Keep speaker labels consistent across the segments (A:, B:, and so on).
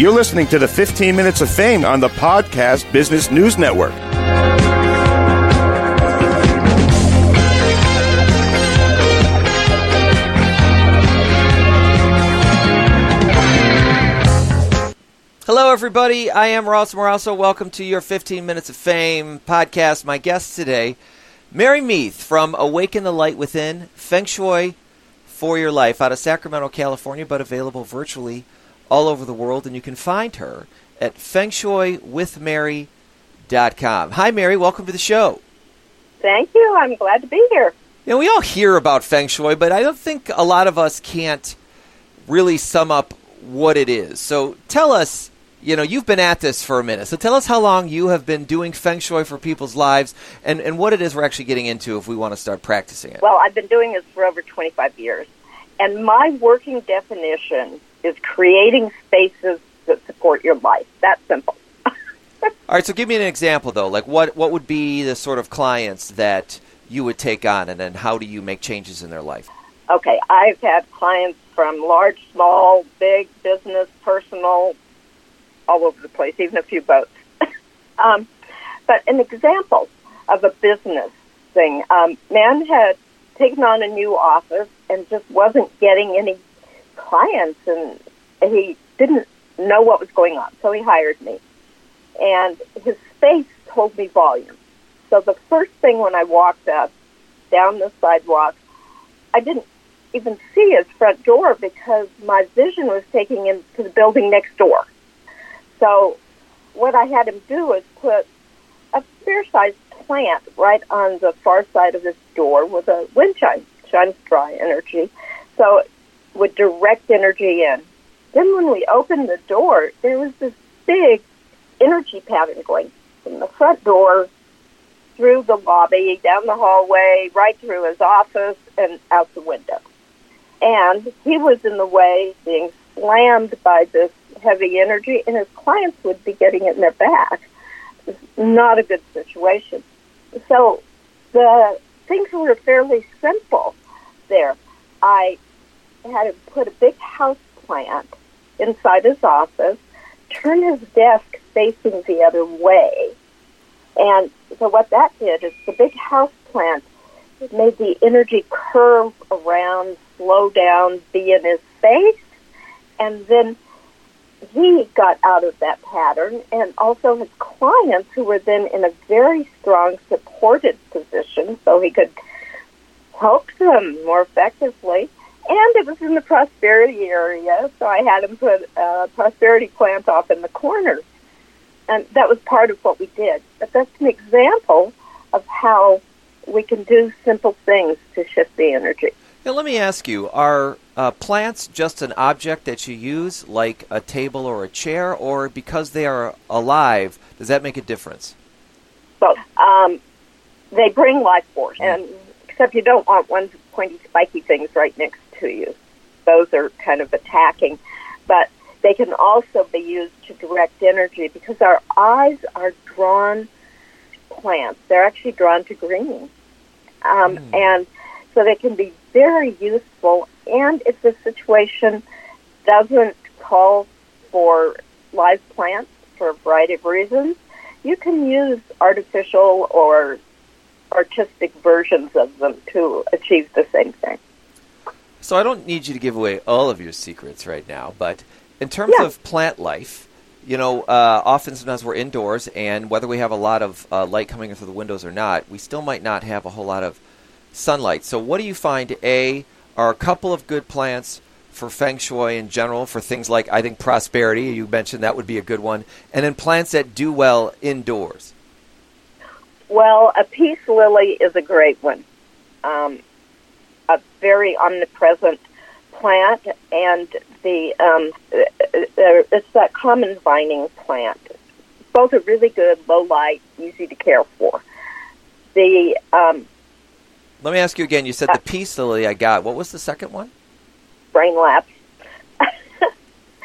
A: You're listening to the 15 Minutes of Fame on the Podcast Business News Network.
B: Hello, everybody. I am Ross Morasso. Welcome to your 15 Minutes of Fame podcast. My guest today, Mary Meath from Awaken the Light Within, Feng Shui for Your Life out of Sacramento, California, but available virtually all over the world. And you can find her at fengshuiwithmary.com. Hi, Mary. Welcome to the show.
C: Thank you. I'm glad to be here.
B: You know, we all hear about Feng Shui, but I don't think a lot of us can't really sum up what it is. So tell us you know, you've been at this for a minute. So tell us how long you have been doing feng shui for people's lives and, and what it is we're actually getting into if we want to start practicing it.
C: Well, I've been doing this for over 25 years. And my working definition is creating spaces that support your life. That's simple.
B: All right, so give me an example though. Like what what would be the sort of clients that you would take on and then how do you make changes in their life?
C: Okay, I've had clients from large, small, big, business, personal, all over the place, even a few boats. um, but an example of a business thing, um, man had taken on a new office and just wasn't getting any clients, and he didn't know what was going on, so he hired me. And his face told me volume. So the first thing when I walked up down the sidewalk, I didn't even see his front door because my vision was taking him to the building next door. So what I had him do is put a fair-sized plant right on the far side of his door with a wind chime, shines dry energy, so would direct energy in. Then when we opened the door, there was this big energy pattern going from the front door through the lobby, down the hallway, right through his office, and out the window. And he was in the way, being slammed by this heavy energy, and his clients would be getting it in their back. Not a good situation. So the things were fairly simple there. I had him put a big house plant inside his office, turn his desk facing the other way. And so what that did is the big house plant made the energy curve around, slow down, be in his face, and then he got out of that pattern, and also his clients, who were then in a very strong supported position, so he could help them more effectively. And it was in the prosperity area, so I had him put a prosperity plant off in the corner. And that was part of what we did. But that's an example of how we can do simple things to shift the energy.
B: Now, let me ask you are uh, plants just an object that you use, like a table or a chair, or because they are alive, does that make a difference?
C: Well, um, they bring life force, mm. and except you don't want ones pointy, spiky things right next to you. Those are kind of attacking, but they can also be used to direct energy because our eyes are drawn to plants. They're actually drawn to green, um, mm. and so they can be very useful. And if the situation doesn't call for live plants for a variety of reasons, you can use artificial or artistic versions of them to achieve the same thing.
B: So I don't need you to give away all of your secrets right now, but in terms yeah. of plant life, you know, uh, often sometimes we're indoors, and whether we have a lot of uh, light coming in through the windows or not, we still might not have a whole lot of sunlight. So, what do you find? A are a couple of good plants for feng shui in general for things like I think prosperity. You mentioned that would be a good one, and then plants that do well indoors.
C: Well, a peace lily is a great one. Um, very omnipresent plant, and the um, uh, uh, it's that common vining plant. Both are really good, low light, easy to care for. The um,
B: let me ask you again. You said the peace lily I got. What was the second one?
C: Brain lapse.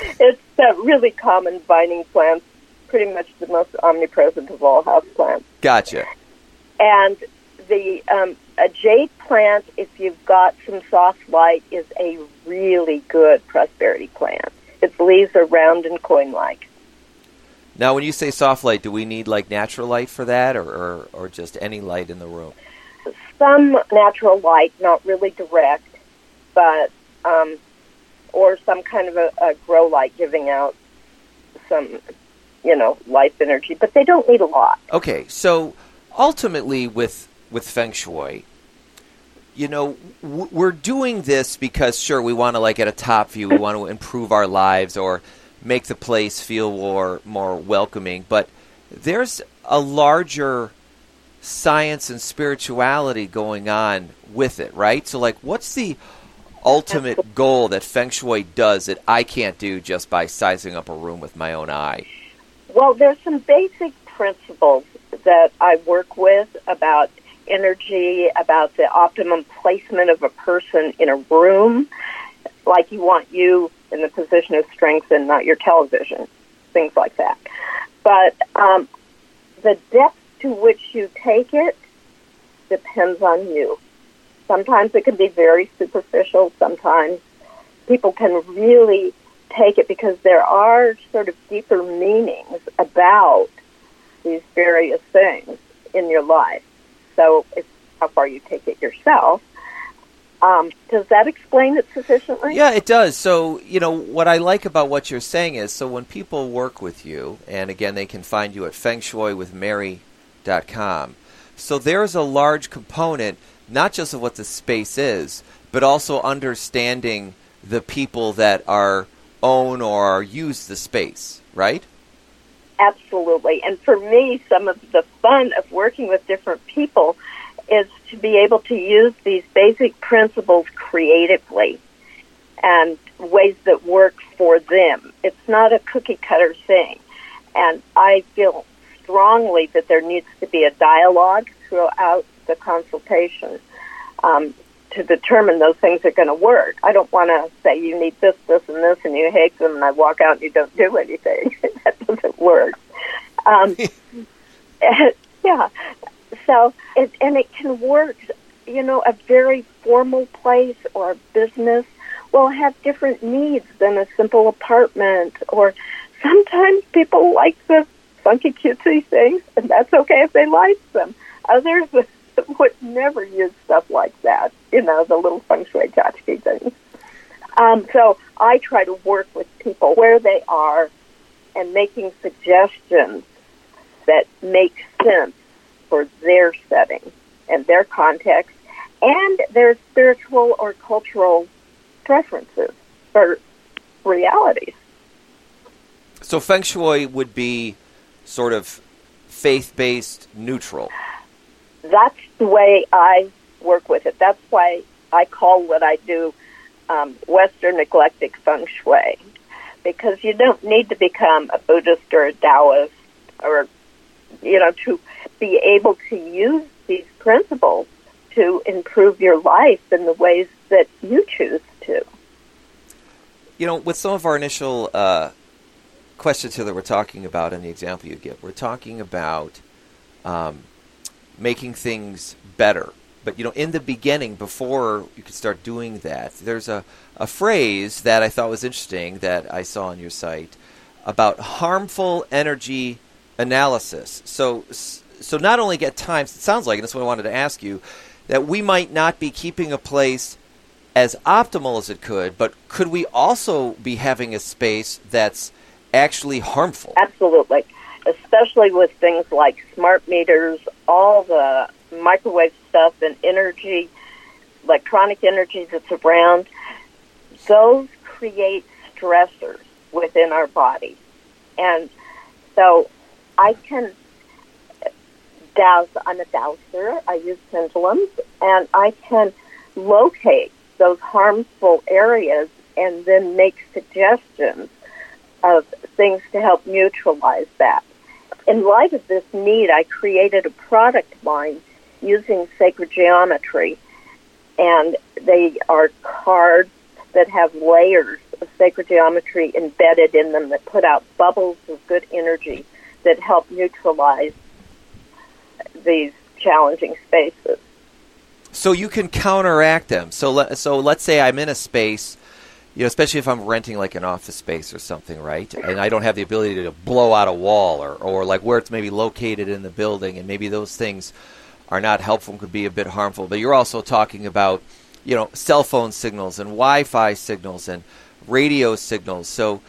C: it's a really common vining plant, pretty much the most omnipresent of all house plants.
B: Gotcha.
C: And the um, a jade plant, if you've got some soft light, is a really good prosperity plant. its leaves are round and coin-like.
B: Now, when you say soft light, do we need like natural light for that, or, or, or just any light in the room?
C: Some natural light, not really direct, but um, or some kind of a, a grow light giving out some, you know, life energy. But they don't need a lot.
B: Okay, so ultimately, with with feng shui, you know, we're doing this because sure, we want to like at a top view, we want to improve our lives or make the place feel more more welcoming, but there's a larger science and spirituality going on with it, right? So like what's the ultimate goal that feng shui does that I can't do just by sizing up a room with my own eye?
C: Well, there's some basic principles that I work with about energy, about the optimum placement of a person in a room. Like you want you in the position of strength and not your television, things like that. But um, the depth to which you take it depends on you. Sometimes it can be very superficial. Sometimes people can really take it because there are sort of deeper meanings about these various things in your life. So it's how far you take it yourself. Um, does that explain it sufficiently?
B: Yeah, it does. So, you know, what I like about what you're saying is so when people work with you, and again, they can find you at fengshuiwithmary.com. So there's a large component, not just of what the space is, but also understanding the people that are own or use the space, right?
C: Absolutely. And for me, some of the fun of working with different people is to be able to use these basic principles creatively and ways that work for them. It's not a cookie cutter thing. And I feel strongly that there needs to be a dialogue throughout the consultation um, to determine those things are going to work. I don't want to say you need this, this, and this, and you hate them, and I walk out and you don't do anything. that doesn't work. Um, yeah, so, it, and it can work, you know, a very formal place or a business will have different needs than a simple apartment or sometimes people like the funky cutesy things and that's okay if they like them. Others would never use stuff like that, you know, the little feng shui tchotchke things. Um, so I try to work with people where they are and making suggestions that make sense for their setting and their context and their spiritual or cultural preferences or realities.
B: So feng shui would be sort of faith based neutral.
C: That's the way I work with it. That's why I call what I do um, Western eclectic feng shui. Because you don't need to become a Buddhist or a Taoist or, you know, to be able to use these principles to improve your life in the ways that you choose to.
B: You know, with some of our initial uh, questions here that we're talking about and the example you give, we're talking about um, making things better. But you know, in the beginning, before you could start doing that, there's a, a phrase that I thought was interesting that I saw on your site about harmful energy analysis. So so not only get times, it sounds like, and that's what I wanted to ask you, that we might not be keeping a place as optimal as it could, but could we also be having a space that's actually harmful?
C: Absolutely. Especially with things like smart meters, all the microwave stuff and energy, electronic energy that's around, those create stressors within our body. And so I can dowse. I'm a dowser. I use pendulums, and I can locate those harmful areas and then make suggestions of things to help neutralize that. In light of this need, I created a product line using sacred geometry, and they are cards that have layers of sacred geometry embedded in them that put out bubbles of good energy that help neutralize these challenging spaces.
B: So you can counteract them. So let, so let's say I'm in a space you know, especially if I'm renting like an office space or something, right? And I don't have the ability to blow out a wall or, or like where it's maybe located in the building, and maybe those things are not helpful and could be a bit harmful. But you're also talking about, you know, cell phone signals and Wi-Fi signals and radio signals. So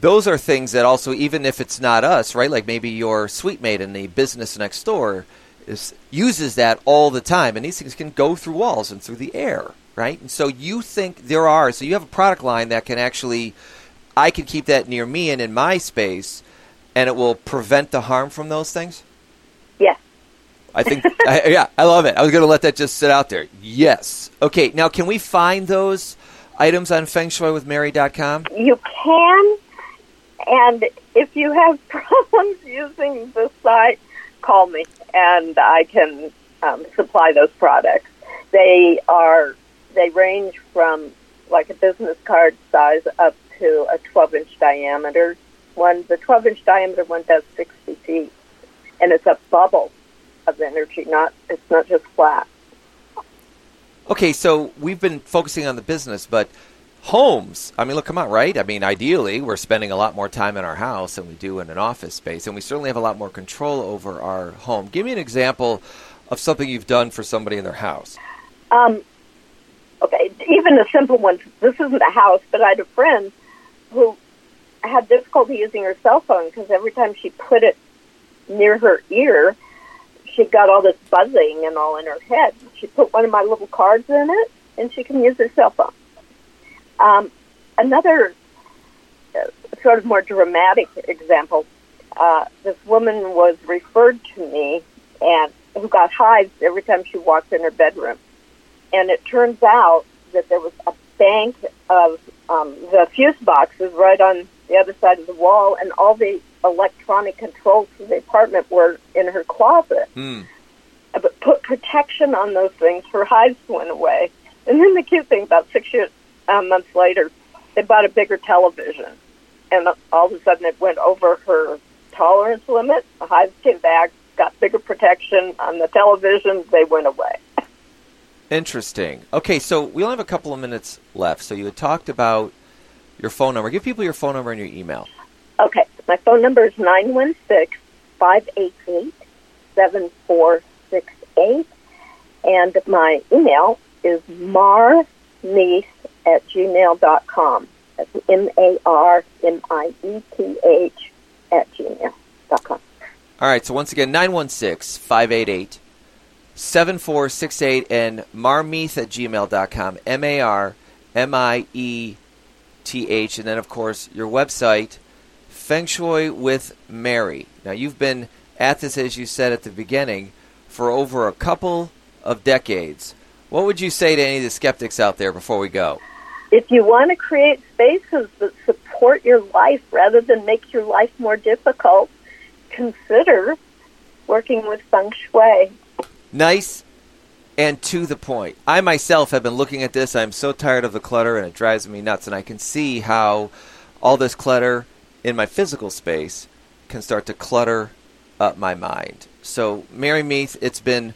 B: those are things that also, even if it's not us, right? Like maybe your suite mate in the business next door is, uses that all the time, and these things can go through walls and through the air, right? And so you think there are, so you have a product line that can actually, I can keep that near me and in my space, and it will prevent the harm from those things?
C: Yes.
B: I think, I, yeah, I love it. I was going to let that just sit out there. Yes. Okay, now can we find those items on fengshuiwithmary.com?
C: You can, and if you have problems using the site, call me and I can um, supply those products. They are they range from like a business card size up to a 12 inch diameter one. The 12 inch diameter one does 60 feet, and it's a bubble of energy. Not it's not just flat.
B: Okay, so we've been focusing on the business, but homes. I mean, look, come on, right? I mean, ideally, we're spending a lot more time in our house than we do in an office space, and we certainly have a lot more control over our home. Give me an example of something you've done for somebody in their house.
C: Um, okay, even a simple one. This isn't a house, but I had a friend who had difficulty using her cell phone because every time she put it near her ear, she got all this buzzing and all in her head. She put one of my little cards in it, and she can use her cell phone. Um, another uh, sort of more dramatic example. Uh, this woman was referred to me, and who got hives every time she walked in her bedroom. And it turns out that there was a bank of um, the fuse boxes right on the other side of the wall, and all the electronic controls for the apartment were in her closet.
B: Mm.
C: But put protection on those things, her hives went away. And then the cute thing, about six years, um, months later, they bought a bigger television, and all of a sudden it went over her tolerance limit. The hives came back, got bigger protection on the television. They went away.
B: Interesting. Okay, so we only have a couple of minutes left. So you had talked about your phone number. Give people your phone number and your email.
C: Okay, my phone number is 916 588 7468, and my email is marmeeth at gmail.com. That's M A R M I E T H at gmail.com.
B: All right, so once again, 916 588 7468 and marmeeth at gmail.com. M A R M I E T H. And then, of course, your website, Feng Shui with Mary. Now, you've been at this, as you said at the beginning, for over a couple of decades. What would you say to any of the skeptics out there before we go?
C: If you want to create spaces that support your life rather than make your life more difficult, consider working with feng shui.
B: Nice and to the point. I myself have been looking at this. I'm so tired of the clutter and it drives me nuts. And I can see how all this clutter in my physical space can start to clutter up my mind. So, Mary Meath, it's been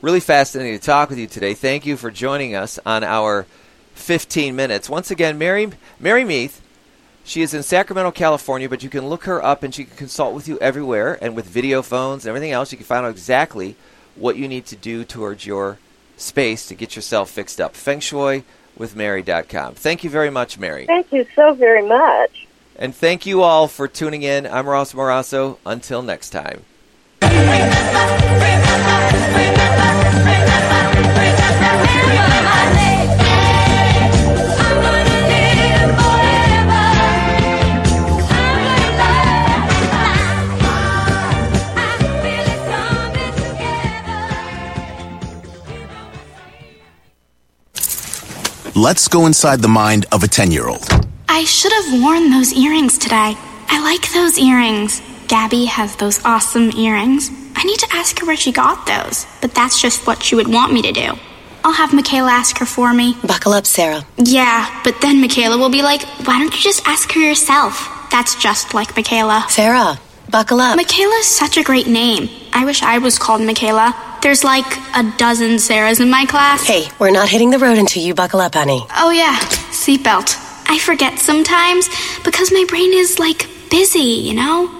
B: really fascinating to talk with you today. Thank you for joining us on our 15 minutes. Once again, Mary, Mary Meath. she is in Sacramento, California, but you can look her up and she can consult with you everywhere and with video phones and everything else. You can find out exactly what you need to do towards your space to get yourself fixed up. Feng Shui with Mary.com. Thank you very much, Mary.
C: Thank you so very much.
B: And thank you all for tuning in. I'm Ross Morasso. Until next time.
D: Let's go inside the mind of a 10 year old.
E: I should have worn those earrings today. I like those earrings. Gabby has those awesome earrings. I need to ask her where she got those, but that's just what she would want me to do. I'll have Michaela ask her for me.
F: Buckle up, Sarah.
E: Yeah, but then Michaela will be like, why don't you just ask her yourself? That's just like Michaela.
F: Sarah, buckle up.
E: Michaela's such a great name. I wish I was called Michaela. There's like a dozen Sarahs in my class.
F: Hey, we're not hitting the road until you buckle up, honey.
E: Oh, yeah, seatbelt. I forget sometimes because my brain is like busy, you know?